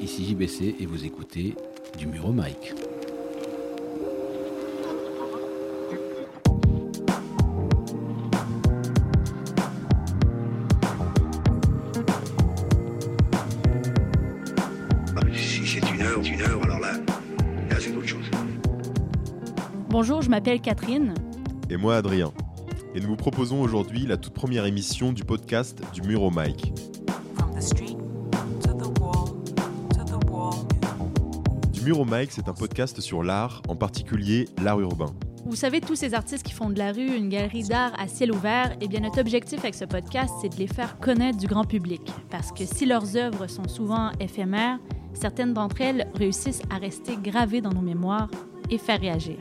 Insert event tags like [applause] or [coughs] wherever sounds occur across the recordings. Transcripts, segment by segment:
ici JBC et vous écoutez du Muro Mike. Si c'est une heure, une heure, alors là, là c'est autre chose. Bonjour, je m'appelle Catherine. Et moi Adrien. Et nous vous proposons aujourd'hui la toute première émission du podcast du Mur au Mike. Mur au Mike, c'est un podcast sur l'art, en particulier l'art urbain. Vous savez, tous ces artistes qui font de la rue une galerie d'art à ciel ouvert, eh bien notre objectif avec ce podcast, c'est de les faire connaître du grand public. Parce que si leurs œuvres sont souvent éphémères, certaines d'entre elles réussissent à rester gravées dans nos mémoires et faire réagir.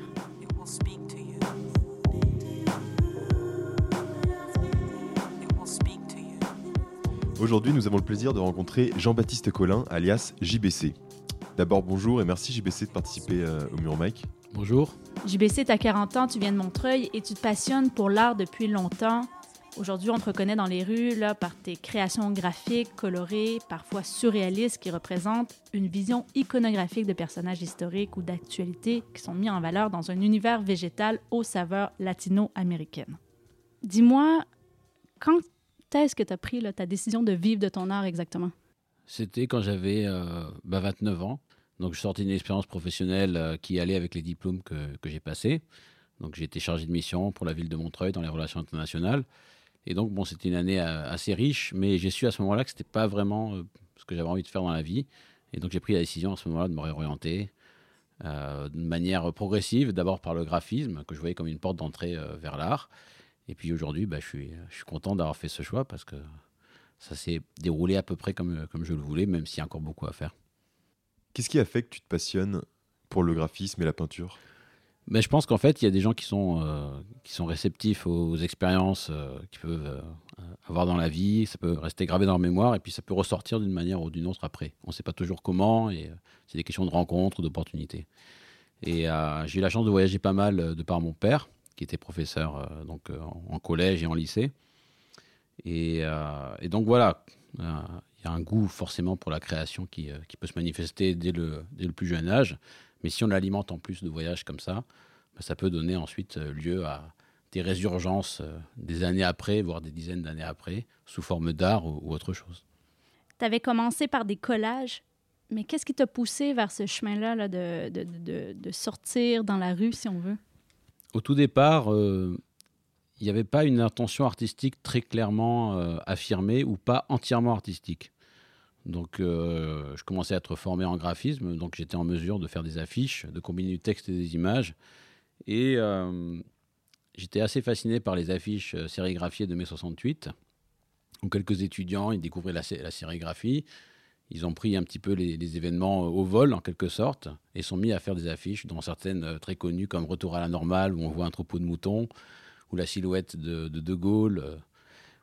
Aujourd'hui, nous avons le plaisir de rencontrer Jean-Baptiste Collin, alias JBC. D'abord, bonjour et merci JBC de participer euh, au Mur Mike. Bonjour. JBC, t'as 40 ans, tu viens de Montreuil et tu te passionnes pour l'art depuis longtemps. Aujourd'hui, on te reconnaît dans les rues là, par tes créations graphiques, colorées, parfois surréalistes, qui représentent une vision iconographique de personnages historiques ou d'actualités qui sont mis en valeur dans un univers végétal aux saveurs latino-américaines. Dis-moi, quand est-ce que tu as pris là, ta décision de vivre de ton art exactement? C'était quand j'avais euh, bah, 29 ans. Donc je sortais d'une expérience professionnelle euh, qui allait avec les diplômes que, j'ai passés. Donc j'ai été chargé de mission pour la ville de Montreuil dans les relations internationales. Et donc bon, c'était une année euh, assez riche, mais j'ai su à ce moment-là que c'était pas vraiment ce que j'avais envie de faire dans la vie. Et donc j'ai pris la décision à ce moment-là de me réorienter de manière progressive, d'abord par le graphisme, que je voyais comme une porte d'entrée vers l'art. Et puis aujourd'hui, bah, je, suis, je suis content d'avoir fait ce choix parce que ça s'est déroulé à peu près comme, comme je le voulais, même s'il y a encore beaucoup à faire. Qu'est-ce qui a fait que tu te passionnes pour le graphisme et la peinture? Mais je pense qu'en fait, il y a des gens qui sont, euh, qui sont réceptifs aux expériences euh, qu'ils peuvent euh, avoir dans la vie. Ça peut rester gravé dans leur mémoire et puis ça peut ressortir d'une manière ou d'une autre après. On ne sait pas toujours comment et euh, c'est des questions de rencontres, d'opportunités. Et euh, j'ai eu la chance de voyager pas mal euh, de par mon père, qui était professeur euh, donc, euh, en collège et en lycée. Et, euh, et donc voilà, euh, il y a un goût forcément pour la création qui, euh, qui peut se manifester dès le, dès le plus jeune âge. Mais si on l'alimente en plus de voyages comme ça, bah, ça peut donner ensuite lieu à des résurgences des années après, voire des dizaines d'années après, sous forme d'art ou, ou autre chose. Tu avais commencé par des collages, mais qu'est-ce qui t'a poussé vers ce chemin-là là, de, de, de, de sortir dans la rue, si on veut? Au tout départ, euh, il n'y avait pas une intention artistique très clairement euh, affirmée ou pas entièrement artistique. Donc, euh, je commençais à être formé en graphisme, donc j'étais en mesure de faire des affiches, de combiner du texte et des images. Et euh, j'étais assez fasciné par les affiches sérigraphiées de mai 68, où quelques étudiants ils découvraient la, sé- la sérigraphie. Ils ont pris un petit peu les, événements au vol, en quelque sorte, et sont mis à faire des affiches, dont certaines très connues comme Retour à la normale, où on voit un troupeau de moutons, ou la silhouette de De, Gaulle, euh,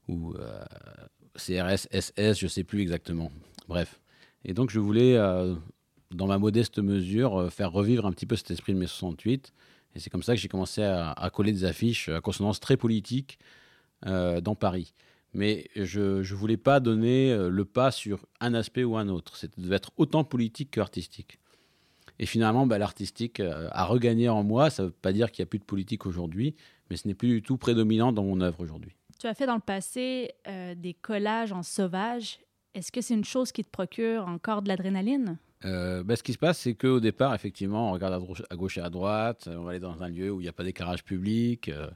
ou euh, CRS, SS, je ne sais plus exactement. Bref. Et donc, je voulais, euh, dans ma modeste mesure, faire revivre un petit peu cet esprit de mai 68. Et c'est comme ça que j'ai commencé à, coller des affiches à consonance très politique dans Paris. Mais je ne voulais pas donner le pas sur un aspect ou un autre. C'était devait être autant politique qu'artistique. Et finalement, bah, l'artistique euh, a regagné en moi. Ça ne veut pas dire qu'il n'y a plus de politique aujourd'hui, mais ce n'est plus du tout prédominant dans mon œuvre aujourd'hui. Tu as fait dans le passé euh, des collages en sauvage. Est-ce que c'est une chose qui te procure encore de l'adrénaline? Euh, bah, ce qui se passe, c'est qu'au départ, effectivement, on regarde à, gauche et à droite, on va aller dans un lieu où il n'y a pas d'éclairage public, euh,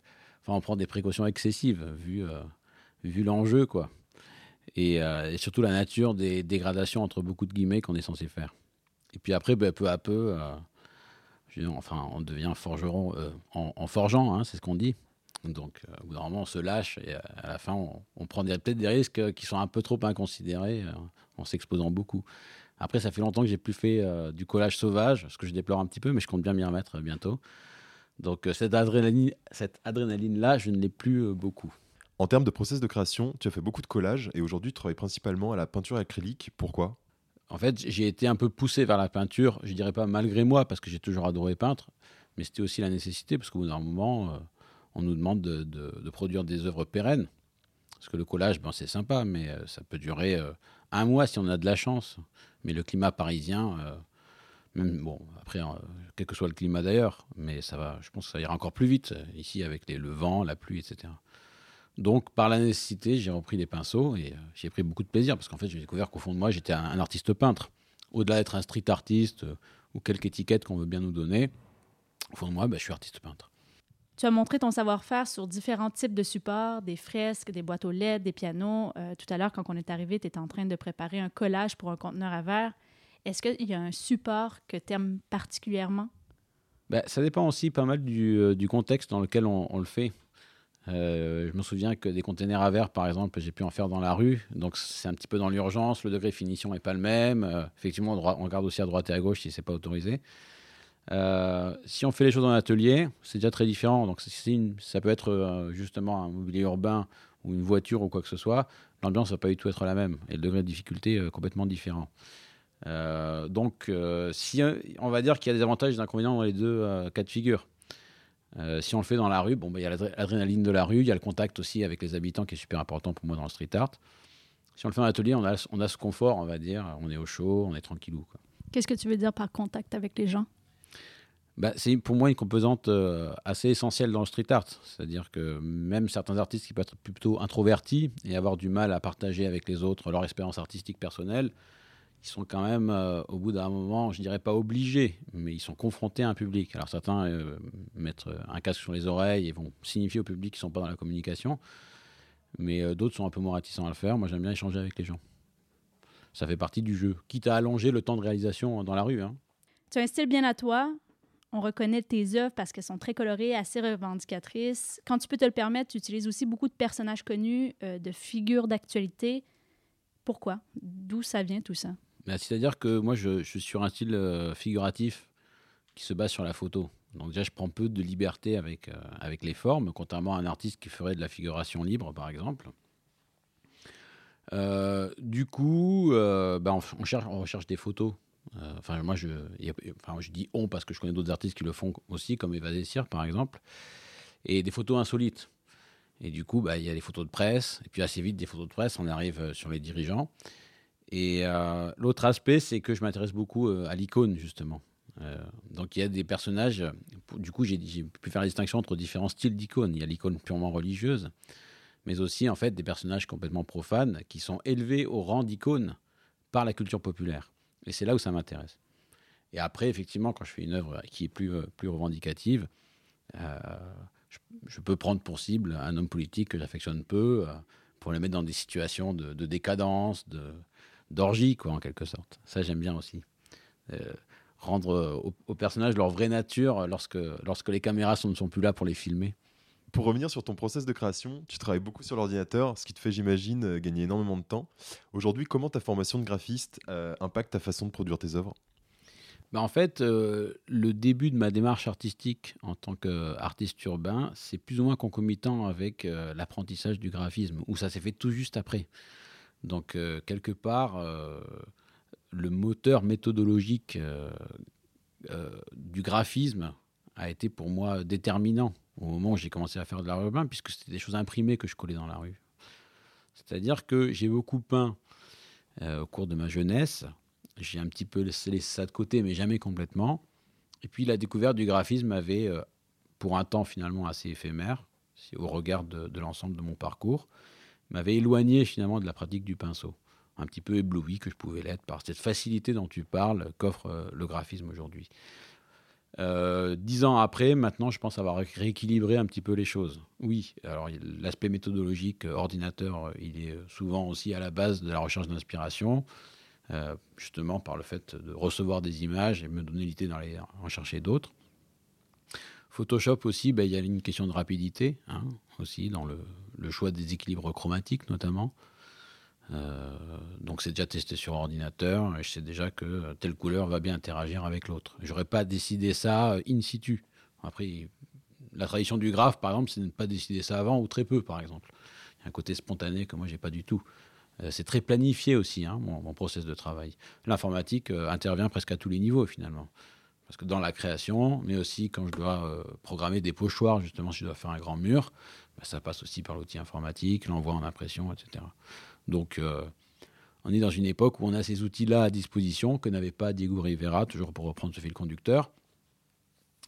enfin, on prend des précautions excessives, vu, euh, vu l'enjeu, quoi. Et, et surtout la nature des dégradations, entre beaucoup de guillemets, qu'on est censé faire. Et puis après, bah, peu à peu, euh, enfin, on devient forgeron euh, en, forgeant, hein, c'est ce qu'on dit. Donc, euh, au bout on se lâche et à la fin, on, on prend peut-être des risques qui sont un peu trop inconsidérés en s'exposant beaucoup. Après, ça fait longtemps que j'ai plus fait du collage sauvage, ce que je déplore un petit peu, mais je compte bien m'y remettre bientôt. Donc, cette adrénaline, cette adrénaline-là, je ne l'ai plus beaucoup. En termes de process de création, tu as fait beaucoup de collages et aujourd'hui tu travailles principalement à la peinture acrylique. Pourquoi? En fait, j'ai été un peu poussé vers la peinture, je dirais pas malgré moi, parce que j'ai toujours adoré peindre, mais c'était aussi la nécessité, parce qu'au bout d'un moment, euh, on nous demande de, produire des œuvres pérennes. Parce que le collage, ben, c'est sympa, mais euh, ça peut durer euh, un mois si on a de la chance. Mais le climat parisien, même bon, après, quel que soit le climat d'ailleurs, mais ça va, je pense que ça ira encore plus vite ici avec les, le vent, la pluie, etc. Donc, par la nécessité, j'ai repris les pinceaux et euh, j'ai pris beaucoup de plaisir parce qu'en fait, j'ai découvert qu'au fond de moi, j'étais un, un artiste peintre. Au-delà d'être un street artiste euh, ou quelque étiquette qu'on veut bien nous donner, au fond de moi, bah, je suis artiste peintre. Tu as montré ton savoir-faire sur différents types de supports, des fresques, des boîtes aux LED, des pianos. Euh, tout à l'heure, quand on est arrivé, tu étais en train de préparer un collage pour un conteneur à verre. Est-ce qu'il y a un support que tu aimes particulièrement? Bah, ça dépend aussi pas mal du, du contexte dans lequel on, on le fait. Euh, je me souviens que des containers à verre, par exemple, j'ai pu en faire dans la rue. Donc c'est un petit peu dans l'urgence. Le degré de finition n'est pas le même. Euh, effectivement, on, regarde aussi à droite et à gauche si c'est pas autorisé. Euh, si on fait les choses en atelier, c'est déjà très différent. Donc une- ça peut être justement un mobilier urbain ou une voiture ou quoi que ce soit. L'ambiance va pas du tout être la même et le degré de difficulté euh, complètement différent. Donc, on va dire qu'il y a des avantages et des inconvénients dans les deux cas de figure. Euh, si on le fait dans la rue, bon, bah, il y a l'adré- l'adrénaline de la rue, il y a le contact aussi avec les habitants qui est super important pour moi dans le street art. Si on le fait en atelier, on a, on a ce confort, on va dire, on est au chaud, on est tranquillou. Qu'est-ce que tu veux dire par contact avec les gens? Bah, c'est pour moi une composante euh, assez essentielle dans le street art. C'est-à-dire que même certains artistes qui peuvent être plutôt introvertis et avoir du mal à partager avec les autres leur expérience artistique personnelle, ils sont quand même, euh, au bout d'un moment, je dirais pas obligés, mais ils sont confrontés à un public. Alors certains euh, mettent un casque sur les oreilles et vont signifier au public qu'ils sont pas dans la communication, mais euh, d'autres sont un peu moins réticents à le faire. Moi, j'aime bien échanger avec les gens. Ça fait partie du jeu, quitte à allonger le temps de réalisation dans la rue. hein. Tu as un style bien à toi. On reconnaît tes œuvres parce qu'elles sont très colorées, assez revendicatrices. Quand tu peux te le permettre, tu utilises aussi beaucoup de personnages connus, de figures d'actualité. Pourquoi? D'où ça vient tout ça? C'est-à-dire que moi, je, suis sur un style euh, figuratif qui se base sur la photo. Donc déjà, je prends peu de liberté avec, euh, avec les formes, contrairement à un artiste qui ferait de la figuration libre, par exemple. Euh, du coup, ben, on, cherche, recherche des photos. Enfin, moi, je, dis on parce que je connais d'autres artistes qui le font aussi, comme Eva Dessir, par exemple. Et des photos insolites. Et du coup, bah, il y a les photos de presse. Et puis assez vite, des photos de presse, on arrive sur les dirigeants. Et euh, l'autre aspect, c'est que je m'intéresse beaucoup euh, à l'icône, justement. Euh, donc il y a des personnages, du coup j'ai pu faire la distinction entre différents styles d'icônes. Il y a l'icône purement religieuse, mais aussi en fait des personnages complètement profanes qui sont élevés au rang d'icône par la culture populaire. Et c'est là où ça m'intéresse. Et après, effectivement, quand je fais une œuvre qui est plus, plus revendicative, je, peux prendre pour cible un homme politique que j'affectionne peu pour le mettre dans des situations de décadence, de, d'orgie, quoi, en quelque sorte. Ça, j'aime bien aussi. Euh, rendre euh, aux, aux personnages leur vraie nature euh, lorsque, lorsque les caméras sont- ne sont plus là pour les filmer. Pour revenir sur ton process de création, tu travailles beaucoup sur l'ordinateur, ce qui te fait, j'imagine, gagner énormément de temps. Aujourd'hui, comment ta formation de graphiste euh, impacte ta façon de produire tes œuvres? Bah, en fait, euh, le début de ma démarche artistique en tant qu'artiste urbain, c'est plus ou moins concomitant avec euh, l'apprentissage du graphisme, où ça s'est fait tout juste après. Donc, euh, quelque part, euh, le moteur méthodologique euh, du graphisme a été pour moi déterminant au moment où j'ai commencé à faire de l'art urbain, puisque c'était des choses imprimées que je collais dans la rue. C'est-à-dire que j'ai beaucoup peint au cours de ma jeunesse, j'ai un petit peu laissé ça de côté, mais jamais complètement. Et puis la découverte du graphisme avait, pour un temps finalement assez éphémère, au regard de l'ensemble de mon parcours, m'avait éloigné finalement de la pratique du pinceau. Un petit peu ébloui que je pouvais l'être par cette facilité dont tu parles qu'offre euh, le graphisme aujourd'hui. Euh, dix ans après, maintenant, je pense avoir ré- rééquilibré un petit peu les choses. Oui, alors l'aspect méthodologique, euh, ordinateur, il est souvent aussi à la base de la recherche d'inspiration justement par le fait de recevoir des images et me donner l'idée d'aller en chercher d'autres. Photoshop aussi, ben, il y a une question de rapidité, hein, aussi, dans le, choix des équilibres chromatiques notamment. Euh, donc c'est déjà testé sur ordinateur et je sais déjà que telle couleur va bien interagir avec l'autre. J'aurais pas décidé ça euh, in situ. Après, la tradition du graphe, par exemple, c'est de ne pas décider ça avant ou très peu, par exemple. Il y a un côté spontané que moi j'ai pas du tout. Euh, c'est très planifié aussi, hein, mon, mon process de travail. L'informatique intervient presque à tous les niveaux finalement. Parce que dans la création, mais aussi quand je dois euh, programmer des pochoirs, justement, si je dois faire un grand mur, bah, ça passe aussi par l'outil informatique, l'envoi en impression, etc. Donc, euh, on est dans une époque où on a ces outils-là à disposition que n'avait pas Diego Rivera, toujours pour reprendre ce fil conducteur.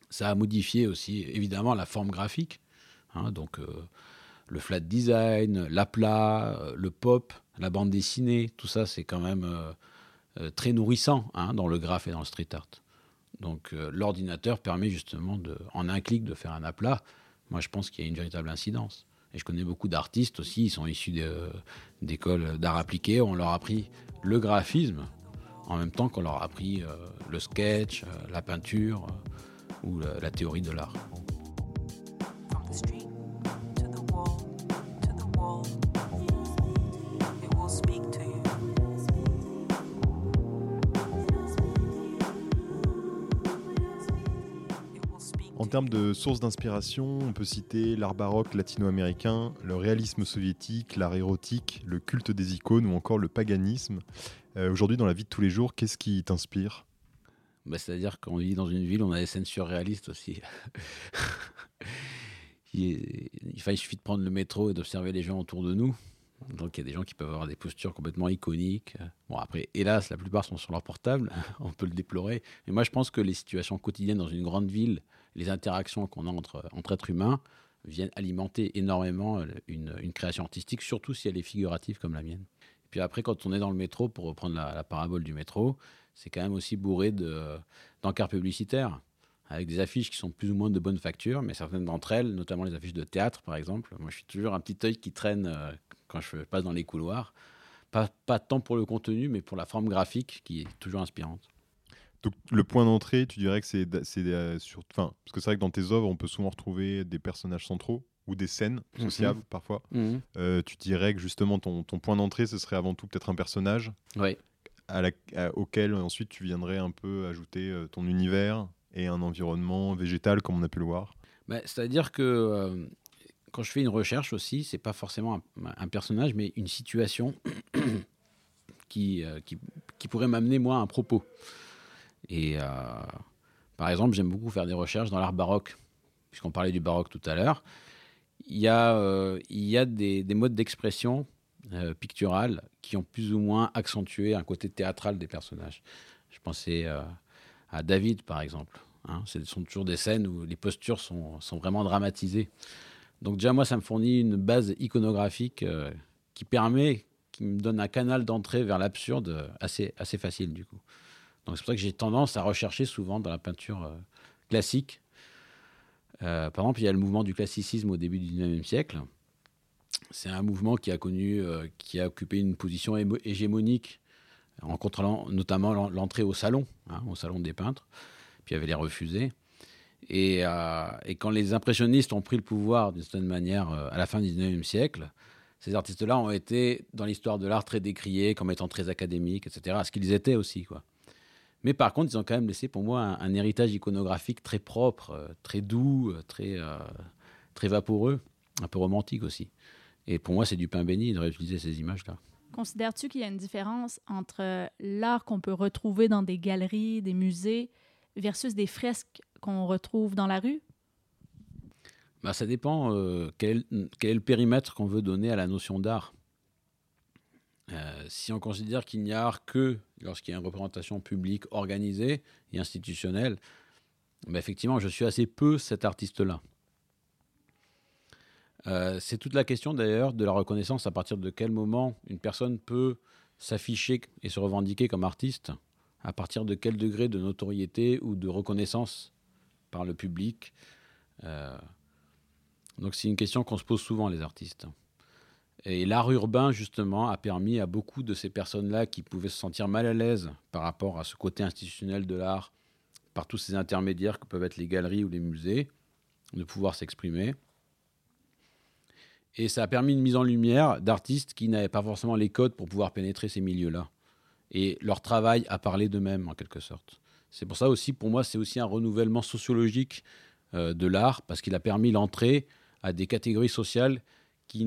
Ça a modifié aussi, évidemment, la forme graphique. hein, donc, euh, le flat design, l'aplat, le pop, la bande dessinée, tout ça, c'est quand même très nourrissant hein, dans le graphe et dans le street art. Donc, euh, l'ordinateur permet justement, de, en un clic, de faire un aplat. Moi, je pense qu'il y a une véritable incidence. Et je connais beaucoup d'artistes aussi, ils sont issus de- d'écoles d'art appliqué, on leur a appris le graphisme, en même temps qu'on leur a appris euh, le sketch, euh, la peinture euh, ou la théorie de l'art. En termes de sources d'inspiration, on peut citer l'art baroque latino-américain, le réalisme soviétique, l'art érotique, le culte des icônes ou encore le paganisme. Euh, Aujourd'hui, dans la vie de tous les jours, qu'est-ce qui t'inspire? Bah, C'est-à-dire qu'on vit dans une ville, on a des scènes surréalistes aussi. [laughs] il suffit de prendre le métro et d'observer les gens autour de nous. Donc il y a des gens qui peuvent avoir des postures complètement iconiques. Bon après, hélas, la plupart sont sur leur portable, [laughs] on peut le déplorer. Mais moi je pense que les situations quotidiennes dans une grande ville, les interactions qu'on a entre, entre êtres humains, viennent alimenter énormément euh, une, une création artistique, surtout si elle est figurative comme la mienne. Et puis après, quand on est dans le métro, pour reprendre la, parabole du métro, c'est quand même aussi bourré de- d'encarts publicitaires, avec des affiches qui sont plus ou moins de bonne facture, mais certaines d'entre elles, notamment les affiches de théâtre par exemple, moi je suis toujours un petit œil qui traîne euh, quand je passe dans les couloirs. Pas, pas tant pour le contenu, mais pour la forme graphique qui est toujours inspirante. Donc, le point d'entrée, tu dirais que c'est euh, sur, enfin, parce que c'est vrai que dans tes œuvres, on peut souvent retrouver des personnages centraux ou des scènes Mhm. sociables parfois. Euh, tu dirais que justement ton, ton point d'entrée, ce serait avant tout peut-être un personnage à la- à- auquel ensuite tu viendrais un peu ajouter euh, ton univers et un environnement végétal comme on a pu le voir. Bah, C'est-à-dire que quand je fais une recherche aussi, c'est pas forcément un, un personnage, mais une situation [coughs] qui, qui, qui pourrait m'amener moi à un propos. Et euh, par exemple, j'aime beaucoup faire des recherches dans l'art baroque, puisqu'on parlait du baroque tout à l'heure. Il y a, euh, il y a des, des modes d'expression euh, picturales qui ont plus ou moins accentué un côté théâtral des personnages. Je pensais euh, à David, par exemple. Hein, ce sont toujours des scènes où les postures sont, sont vraiment dramatisées. Donc déjà, moi, ça me fournit une base iconographique qui permet, qui me donne un canal d'entrée vers l'absurde assez, assez facile, du coup. C'est pour ça que j'ai tendance à rechercher souvent dans la peinture euh, classique. Euh, par exemple, il y a le mouvement du classicisme au début du 19e siècle. C'est un mouvement qui a connu, euh, qui a occupé une position hégémonique en contrôlant notamment l'en- l'entrée au salon, hein, au salon des peintres, puis il y avait les refusés. Et, quand les impressionnistes ont pris le pouvoir d'une certaine manière à la fin du 19e siècle, ces artistes-là ont été dans l'histoire de l'art très décriés comme étant très académiques, etc. Ce qu'ils étaient aussi, quoi. Mais par contre, ils ont quand même laissé pour moi un, un héritage iconographique très propre, euh, très doux, euh, très, euh, très vaporeux, un peu romantique aussi. Et pour moi, c'est du pain béni de réutiliser ces images-là. Considères-tu qu'il y a une différence entre l'art qu'on peut retrouver dans des galeries, des musées, versus des fresques qu'on retrouve dans la rue? Bah, ça dépend euh, quel, quel est le périmètre qu'on veut donner à la notion d'art. Euh, si on considère qu'il n'y a que lorsqu'il y a une représentation publique organisée et institutionnelle, bah, effectivement, je suis assez peu cet artiste-là. Euh, c'est toute la question d'ailleurs de la reconnaissance à partir de quel moment une personne peut s'afficher et se revendiquer comme artiste, à partir de quel degré de notoriété ou de reconnaissance par le public. Euh, donc c'est une question qu'on se pose souvent les artistes. Et l'art urbain, justement, a permis à beaucoup de ces personnes-là qui pouvaient se sentir mal à l'aise par rapport à ce côté institutionnel de l'art, par tous ces intermédiaires que peuvent être les galeries ou les musées, de pouvoir s'exprimer. Et ça a permis une mise en lumière d'artistes qui n'avaient pas forcément les codes pour pouvoir pénétrer ces milieux-là. Et leur travail a parlé d'eux-mêmes, en quelque sorte. C'est pour ça aussi, pour moi, c'est aussi un renouvellement sociologique euh, de l'art, parce qu'il a permis l'entrée à des catégories sociales qui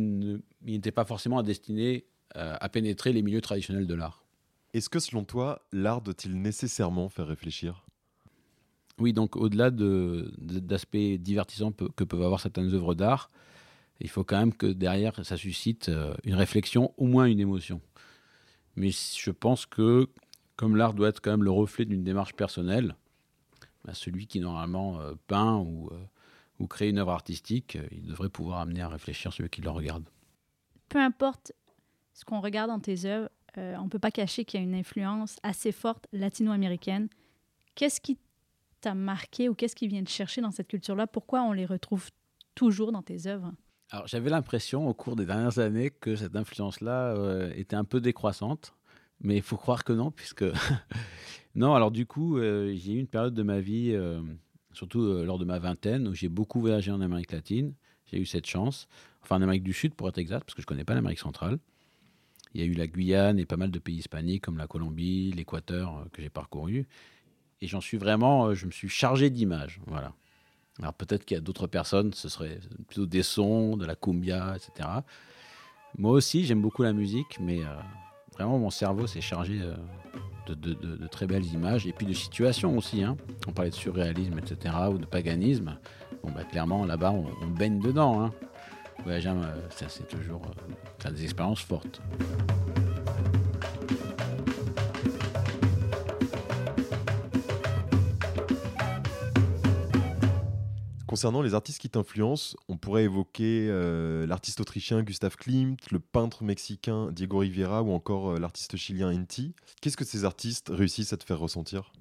n'étaient pas forcément destinées euh, à pénétrer les milieux traditionnels de l'art. Est-ce que selon toi, l'art doit-il nécessairement faire réfléchir? Oui, donc au-delà de- de- d'aspects divertissants que peuvent avoir certaines œuvres d'art, il faut quand même que derrière, ça suscite euh, une réflexion, au moins une émotion. Mais je pense que, comme l'art doit être quand même le reflet d'une démarche personnelle, bah, celui qui normalement euh, peint ou, ou crée une œuvre artistique, euh, il devrait pouvoir amener à réfléchir celui qui le regarde. Peu importe ce qu'on regarde dans tes œuvres, euh, on ne peut pas cacher qu'il y a une influence assez forte latino-américaine. Qu'est-ce qui t'a marqué ou qu'est-ce qui vient te chercher dans cette culture-là? Pourquoi on les retrouve toujours dans tes œuvres? Alors j'avais l'impression au cours des dernières années que cette influence-là euh, était un peu décroissante, mais il faut croire que non, puisque... [laughs] non, alors du coup, euh, j'ai eu une période de ma vie, surtout euh, lors de ma vingtaine, où j'ai beaucoup voyagé en Amérique latine. J'ai eu cette chance, enfin en Amérique du Sud pour être exact, parce que je ne connais pas l'Amérique centrale. Il y a eu la Guyane et pas mal de pays hispaniques comme la Colombie, l'Équateur euh, que j'ai parcouru. Et j'en suis vraiment, euh, je me suis chargé d'images. Voilà. Alors peut-être qu'il y a d'autres personnes, ce serait plutôt des sons, de la cumbia, etc. Moi aussi, j'aime beaucoup la musique, mais vraiment mon cerveau s'est chargé de, très belles images et puis de situations aussi. hein. On parlait de surréalisme, etc. ou de paganisme. Bon, bah, clairement, là-bas, on, baigne dedans. Hein. Voyager, euh, c'est toujours euh, des expériences fortes. Concernant les artistes qui t'influencent, on pourrait évoquer euh, l'artiste autrichien Gustav Klimt, le peintre mexicain Diego Rivera ou encore euh, l'artiste chilien Inti. Qu'est-ce que ces artistes réussissent à te faire ressentir?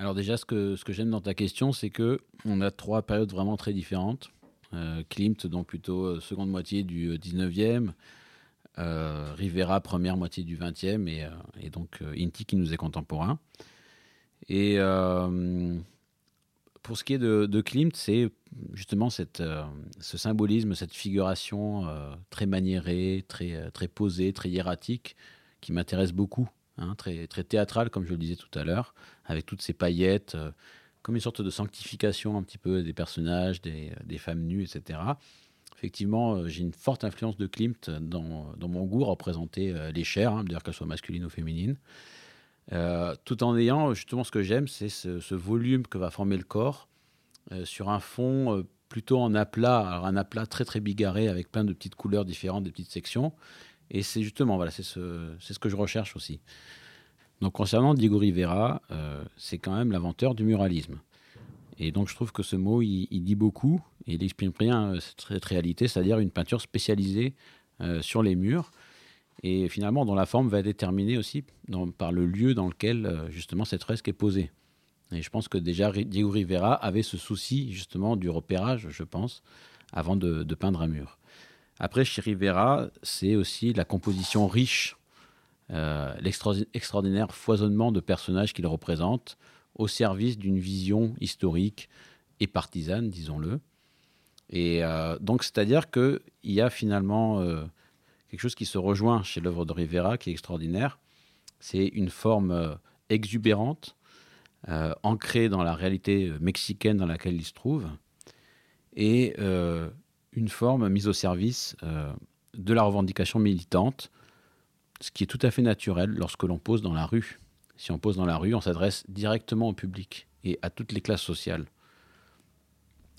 Alors déjà, ce que, ce que j'aime dans ta question, c'est que on a trois périodes vraiment très différentes. Euh, Klimt, donc plutôt seconde moitié du euh, 19e, euh, Rivera, première moitié du 20e, et, et donc Inti qui nous est contemporain. Et pour ce qui est de, Klimt, c'est justement euh, ce symbolisme, cette figuration euh, très maniérée, très, euh, très posée, très hiératique, qui m'intéresse beaucoup, hein, très, très théâtrale, comme je le disais tout à l'heure, avec toutes ces paillettes, comme une sorte de sanctification un petit peu des personnages, des, femmes nues, etc. Effectivement, j'ai une forte influence de Klimt dans, mon goût à représenter les chairs, hein, d'ailleurs qu'elles soient masculines ou féminines. Euh, tout en ayant justement ce que j'aime, c'est ce, volume que va former le corps euh, sur un fond euh, plutôt en aplat, alors un aplat très très bigarré avec plein de petites couleurs différentes, des petites sections. Et c'est justement, voilà, c'est ce, ce que je recherche aussi. Donc concernant Diego Rivera, c'est quand même l'inventeur du muralisme. Et donc je trouve que ce mot, il, il dit beaucoup, et il exprime bien cette, réalité, c'est-à-dire une peinture spécialisée sur les murs, et finalement dont la forme va être déterminée aussi par le lieu dans lequel euh, justement cette fresque est posée. Et je pense que déjà Diego Rivera avait ce souci justement du repérage, je pense, avant de, peindre un mur. Après, chez Rivera, c'est aussi la composition riche, euh, l'extraordinaire foisonnement de personnages qu'il représente au service d'une vision historique et partisane, disons-le. Et euh, donc, c'est-à-dire qu'il y a finalement quelque chose qui se rejoint chez l'œuvre de Rivera qui est extraordinaire. C'est une forme euh, exubérante, euh, ancrée dans la réalité euh, mexicaine dans laquelle il se trouve, et une forme mise au service de la revendication militante, ce qui est tout à fait naturel lorsque l'on pose dans la rue. Si on pose dans la rue, on s'adresse directement au public et à toutes les classes sociales.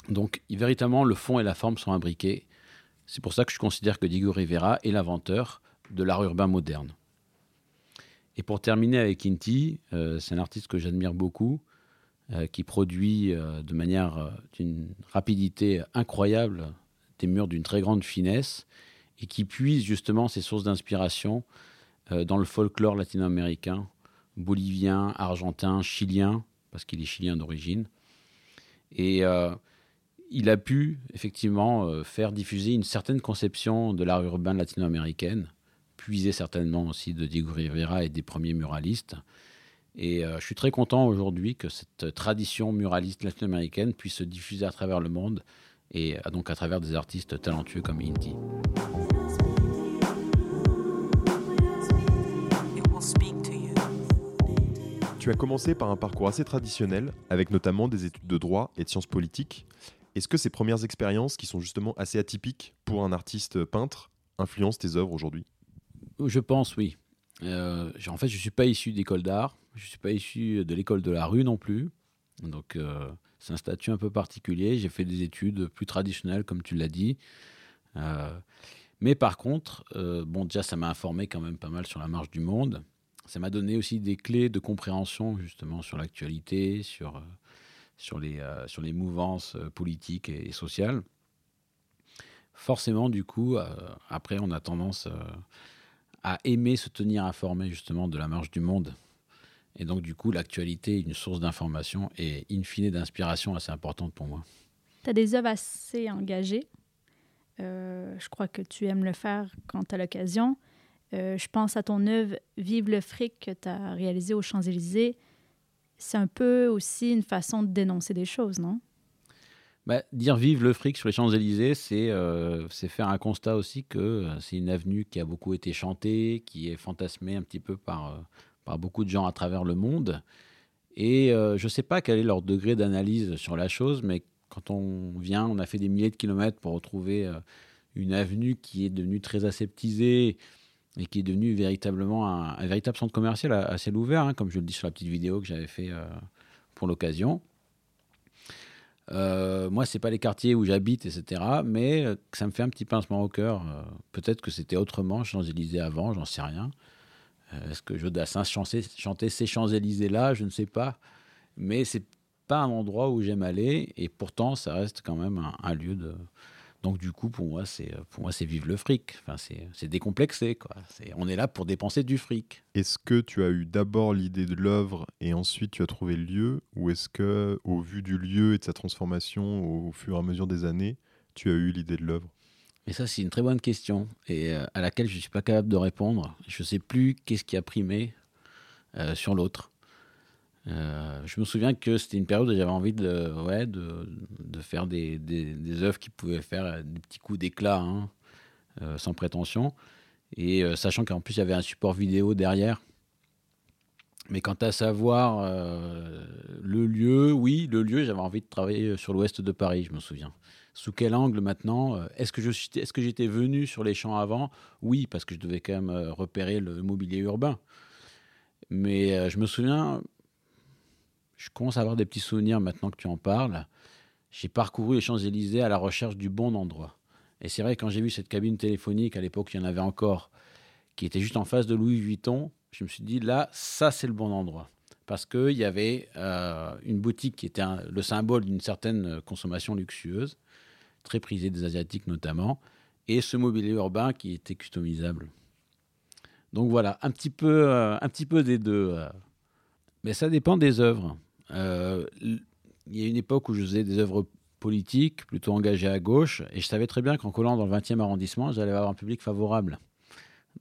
Donc, véritablement, le fond et la forme sont imbriqués. C'est pour ça que je considère que Diego Rivera est l'inventeur de l'art urbain moderne. Et pour terminer avec Inti, euh, c'est un artiste que j'admire beaucoup, euh, qui produit euh, de manière d'une rapidité incroyable des murs d'une très grande finesse et qui puise justement ses sources d'inspiration dans le folklore latino-américain, bolivien, argentin, chilien, parce qu'il est chilien d'origine. Et il a pu effectivement euh, faire diffuser une certaine conception de l'art urbain latino-américaine, puiser certainement aussi de Diego Rivera et des premiers muralistes. Et euh, je suis très content aujourd'hui que cette tradition muraliste latino-américaine puisse se diffuser à travers le monde et euh, donc à travers des artistes talentueux comme Inti. Tu as commencé par un parcours assez traditionnel, avec notamment des études de droit et de sciences politiques. Est-ce que ces premières expériences, qui sont justement assez atypiques pour un artiste peintre, influencent tes œuvres aujourd'hui? Je pense, oui. Euh, en fait, je ne suis pas issu d'école d'art, je ne suis pas issu de l'école de la rue non plus. Donc, euh, c'est un statut un peu particulier. J'ai fait des études plus traditionnelles, comme tu l'as dit. Euh, mais par contre, bon, déjà, ça m'a informé quand même pas mal sur la marche du monde. ça m'a donné aussi des clés de compréhension justement sur l'actualité, sur, sur, les, euh, sur les mouvances euh, politiques et, sociales. Forcément, du coup, euh, après, on a tendance à aimer se tenir informé justement de la marche du monde. Et donc, du coup, l'actualité est une source d'information et in fine d'inspiration assez importante pour moi. Tu as des œuvres assez engagées. Je crois que tu aimes le faire quand tu as l'occasion. Je pense à ton œuvre Vive le fric que tu as réalisée aux Champs-Élysées. C'est un peu aussi une façon de dénoncer des choses, non? Bah, dire vive le fric sur les Champs-Élysées, c'est euh, faire un constat aussi que euh, c'est une avenue qui a beaucoup été chantée, qui est fantasmée un petit peu par, euh, beaucoup de gens à travers le monde. Et je ne sais pas quel est leur degré d'analyse sur la chose, mais quand on vient, on a fait des milliers de kilomètres pour retrouver une avenue qui est devenue très aseptisée et qui est devenue véritablement un, véritable centre commercial à, ciel ouvert, hein, comme je le dis sur la petite vidéo que j'avais fait euh, pour l'occasion. Euh, moi, c'est pas les quartiers où j'habite, etc. Mais euh, ça me fait un petit pincement au cœur. Euh, Peut-être que c'était autrement Champs-Élysées avant, j'en sais rien. Est-ce que Jodassin chantait, ces Champs-Élysées-là Je ne sais pas. Mais c'est pas un endroit où j'aime aller. Et pourtant, ça reste quand même un lieu de. Donc, du coup, pour moi, c'est pour moi, c'est vivre le fric. Enfin, c'est c'est décomplexé, quoi. On est là pour dépenser du fric. Est-ce que tu as eu d'abord l'idée de l'œuvre et ensuite tu as trouvé le lieu? Ou est-ce que, au vu du lieu et de sa transformation au fur et à mesure des années, tu as eu l'idée de l'œuvre? Mais ça, c'est une très bonne question et euh, à laquelle je ne suis pas capable de répondre. Je ne sais plus qu'est-ce qui a primé euh, sur l'autre. Euh, je me souviens que c'était une période où j'avais envie de, ouais, de, faire des, des, œuvres qui pouvaient faire euh, des petits coups d'éclat, hein, euh, sans prétention. Et sachant qu'en plus, il y avait un support vidéo derrière. Mais quant à savoir le lieu, oui, le lieu, j'avais envie de travailler sur l'ouest de Paris, je me souviens. Sous quel angle maintenant Est-ce que j'étais venu sur les champs avant? Oui, parce que je devais quand même repérer le mobilier urbain. Mais je me souviens, je commence à avoir des petits souvenirs maintenant que tu en parles. J'ai parcouru les Champs-Élysées à la recherche du bon endroit. Et c'est vrai, quand j'ai vu cette cabine téléphonique, à l'époque, il y en avait encore, qui était juste en face de Louis Vuitton, je me suis dit, là, ça, c'est le bon endroit. Parce qu'il y avait euh, une boutique qui était le symbole d'une certaine consommation luxueuse, très prisée des Asiatiques notamment, et ce mobilier urbain qui était customisable. Donc voilà, un petit peu, euh, un petit peu des deux. euh. Mais ça dépend des œuvres. Euh, il y a une époque où je faisais des œuvres politiques, plutôt engagées à gauche, et je savais très bien qu'en collant dans le 20e arrondissement, j'allais avoir un public favorable.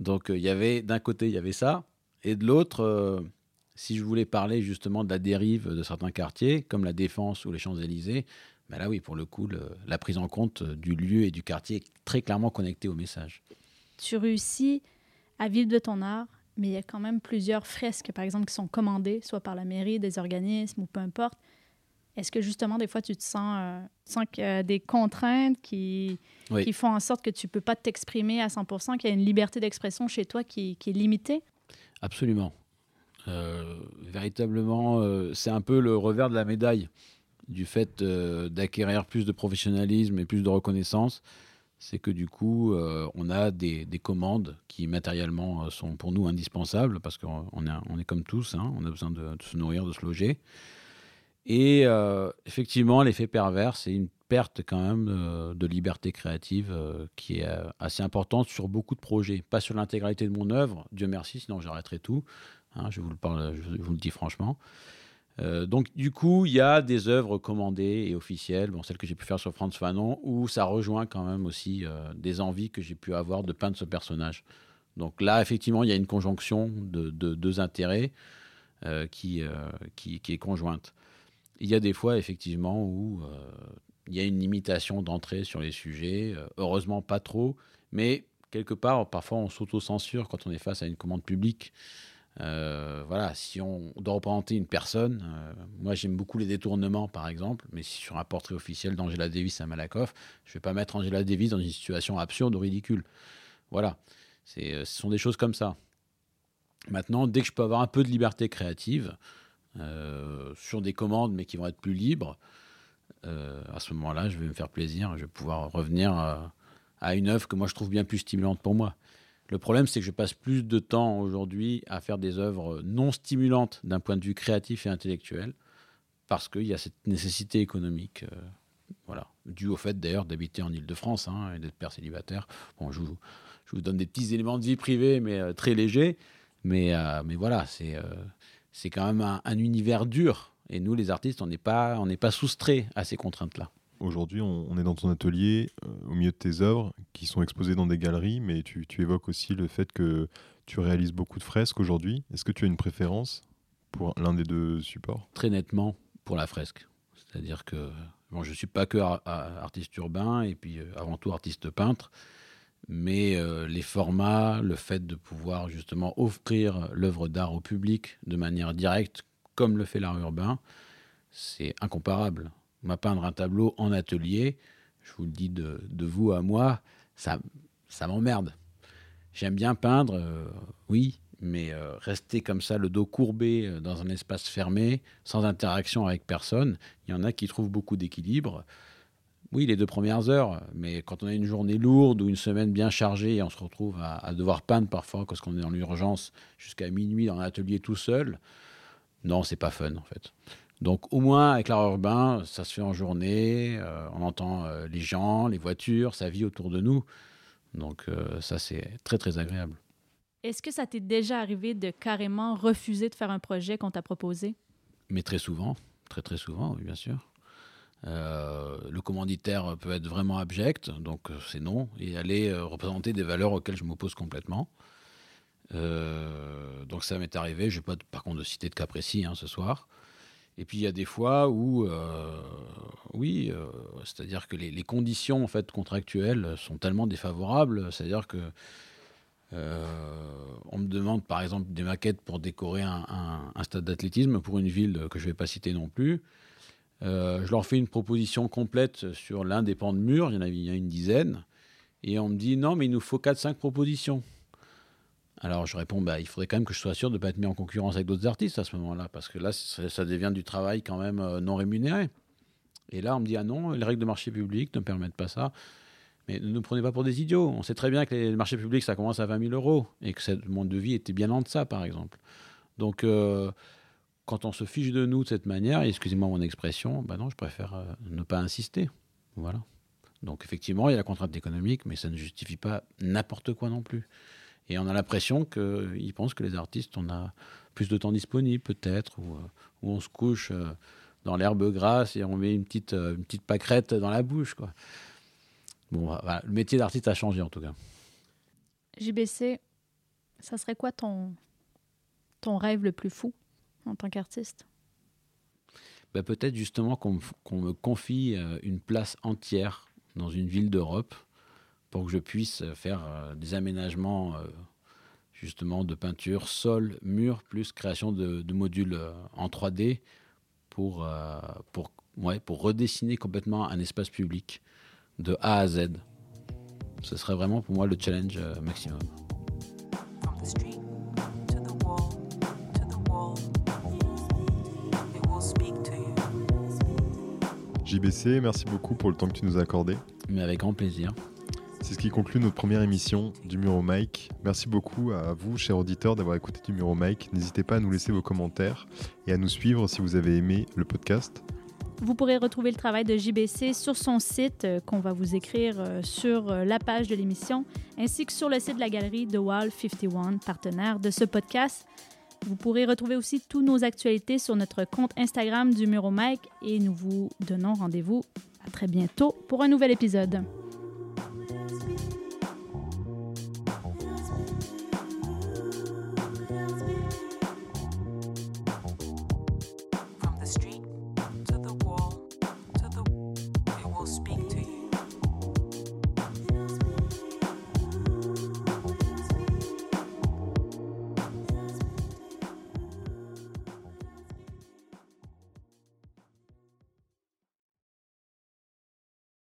Donc euh, il y avait d'un côté, il y avait ça, et de l'autre, euh, si je voulais parler justement de la dérive de certains quartiers, comme la Défense ou les Champs-Élysées, ben là oui, pour le coup, la prise en compte du lieu et du quartier est très clairement connectée au message. Tu réussis à vivre de ton art, mais il y a quand même plusieurs fresques, par exemple, qui sont commandées, soit par la mairie, des organismes ou peu importe. Est-ce que justement, des fois, tu te sens, euh, tu sens qu'il y a des contraintes qui, Oui. qui font en sorte que tu peux pas t'exprimer à 100 qu'il y a une liberté d'expression chez toi qui, qui est limitée? Absolument. Euh, véritablement, euh, c'est un peu le revers de la médaille du fait euh, d'acquérir plus de professionnalisme et plus de reconnaissance. C'est que du coup, euh, on a des, des commandes qui matériellement euh, sont pour nous indispensables parce qu'on on est, comme tous, hein, on a besoin de, se nourrir, de se loger. Et euh, effectivement, l'effet pervers, c'est une perte quand même de liberté créative qui est assez importante sur beaucoup de projets. Pas sur l'intégralité de mon œuvre, Dieu merci, sinon j'arrêterai tout. Hein, je vous le dis franchement. Euh, donc du coup, il y a des œuvres commandées et officielles, bon, celles que j'ai pu faire sur Franz Fanon, où ça rejoint quand même aussi euh, des envies que j'ai pu avoir de peindre ce personnage. Donc là, effectivement, il y a une conjonction de, de deux intérêts euh, qui, qui, est conjointe. Il y a des fois, effectivement, où il y a une limitation d'entrée sur les sujets. Heureusement, pas trop. Mais quelque part, parfois, on s'auto-censure quand on est face à une commande publique. Euh, voilà, si on doit représenter une personne, euh, moi j'aime beaucoup les détournements par exemple, mais si sur un portrait officiel d'Angela Davis à Malakoff, je ne vais pas mettre Angela Davis dans une situation absurde ou ridicule. Voilà, euh, ce sont des choses comme ça. Maintenant, dès que je peux avoir un peu de liberté créative, sur des commandes mais qui vont être plus libres, à ce moment-là, je vais me faire plaisir, je vais pouvoir revenir à une œuvre que moi je trouve bien plus stimulante pour moi. Le problème, c'est que je passe plus de temps aujourd'hui à faire des œuvres non stimulantes d'un point de vue créatif et intellectuel, parce qu'il y a cette nécessité économique, euh, voilà, due au fait d'ailleurs d'habiter en Ile-de-France hein, et d'être père célibataire. Je vous, donne des petits éléments de vie privée, mais euh, très légers. Mais, euh, voilà, c'est quand même un, un univers dur. Et nous, les artistes, on n'est pas, pas soustraits à ces contraintes-là. Aujourd'hui, on, est dans ton atelier, euh, au milieu de tes œuvres, qui sont exposées dans des galeries, mais tu, évoques aussi le fait que tu réalises beaucoup de fresques aujourd'hui. Est-ce que tu as une préférence pour l'un des deux supports? Très nettement pour la fresque. C'est-à-dire que bon, je ne suis pas que ar- ar- artiste urbain et puis euh, avant tout artiste peintre, mais euh, les formats, le fait de pouvoir justement offrir l'œuvre d'art au public de manière directe, comme le fait l'art urbain, c'est incomparable. Moi, peindre un tableau en atelier, je vous le dis de, vous à moi, ça, ça m'emmerde. J'aime bien peindre, euh, oui, mais euh, rester comme ça, le dos courbé euh, dans un espace fermé, sans interaction avec personne, il y en a qui trouvent beaucoup d'équilibre. Oui, les deux premières heures, mais quand on a une journée lourde ou une semaine bien chargée et on se retrouve à, à devoir peindre parfois parce qu'on est dans l'urgence jusqu'à minuit dans l'atelier tout seul, non, c'est pas fun en fait. Donc au moins avec l'art urbain, ça se fait en journée, euh, on entend euh, les gens, les voitures, ça vit autour de nous. Donc euh, ça c'est très très agréable. Est-ce que ça t'est déjà arrivé de carrément refuser de faire un projet qu'on t'a proposé? mais très souvent, très très souvent, oui, bien sûr. Le commanditaire peut être vraiment abject, donc c'est non, et aller représenter des valeurs auxquelles je m'oppose complètement. Donc ça m'est arrivé, je ne vais pas par contre de citer de cas précis hein, ce soir. Et puis il y a des fois où, euh, oui, euh, c'est-à-dire que les, conditions en fait contractuelles sont tellement défavorables, c'est-à-dire que euh, on me demande par exemple des maquettes pour décorer un, stade d'athlétisme pour une ville que je ne vais pas citer non plus. Je leur fais une proposition complète sur l'un des pans de mur, il y en a, il y en a une dizaine, et on me dit non, mais il nous faut 4-5 propositions. Alors je réponds, bah, il faudrait quand même que je sois sûr de ne pas être mis en concurrence avec d'autres artistes à ce moment-là, parce que là, ça, devient du travail quand même euh, non rémunéré. Et là, on me dit, ah non, les règles de marché public ne permettent pas ça. Mais ne nous prenez pas pour des idiots. On sait très bien que les marchés publics, ça commence à 20 000 euros, et que cette monde de vie était bien en deçà, par exemple. Donc, euh, quand on se fiche de nous de cette manière, excusez-moi mon expression, bah non, je préfère euh, ne pas insister. Voilà. Donc effectivement, il y a la contrainte économique, mais ça ne justifie pas n'importe quoi non plus. Et on a l'impression qu'ils pensent que les artistes, on a plus de temps disponible peut-être, ou, euh, ou on se couche euh, dans l'herbe grasse et on met une petite, euh, une petite pâquerette dans la bouche. Quoi. Bon, voilà, le métier d'artiste a changé en tout cas. JBC, ça serait quoi ton, ton rêve le plus fou en tant qu'artiste? Bah, peut-être justement qu'on me, confie une place entière dans une ville d'Europe pour que je puisse euh, faire euh, des aménagements euh, justement de peinture sol, mur, plus création de, de modules en 3D pour, euh, pour, ouais, pour redessiner complètement un espace public de A à Z. Ce serait vraiment pour moi le challenge maximum. JBC, merci beaucoup pour le temps que tu nous as accordé. Mais avec grand plaisir. C'est ce qui conclut notre première émission du Mur au Mic. Merci beaucoup à vous, chers auditeurs, d'avoir écouté du Mur au Mic. N'hésitez pas à nous laisser vos commentaires et à nous suivre si vous avez aimé le podcast. Vous pourrez retrouver le travail de JBC sur son site euh, qu'on va vous écrire euh, sur euh, la page de l'émission, ainsi que sur le site de la galerie The Wall 51, partenaire de ce podcast. Vous pourrez retrouver aussi toutes nos actualités sur notre compte Instagram du Muro Mike et nous vous donnons rendez-vous à très bientôt pour un nouvel épisode.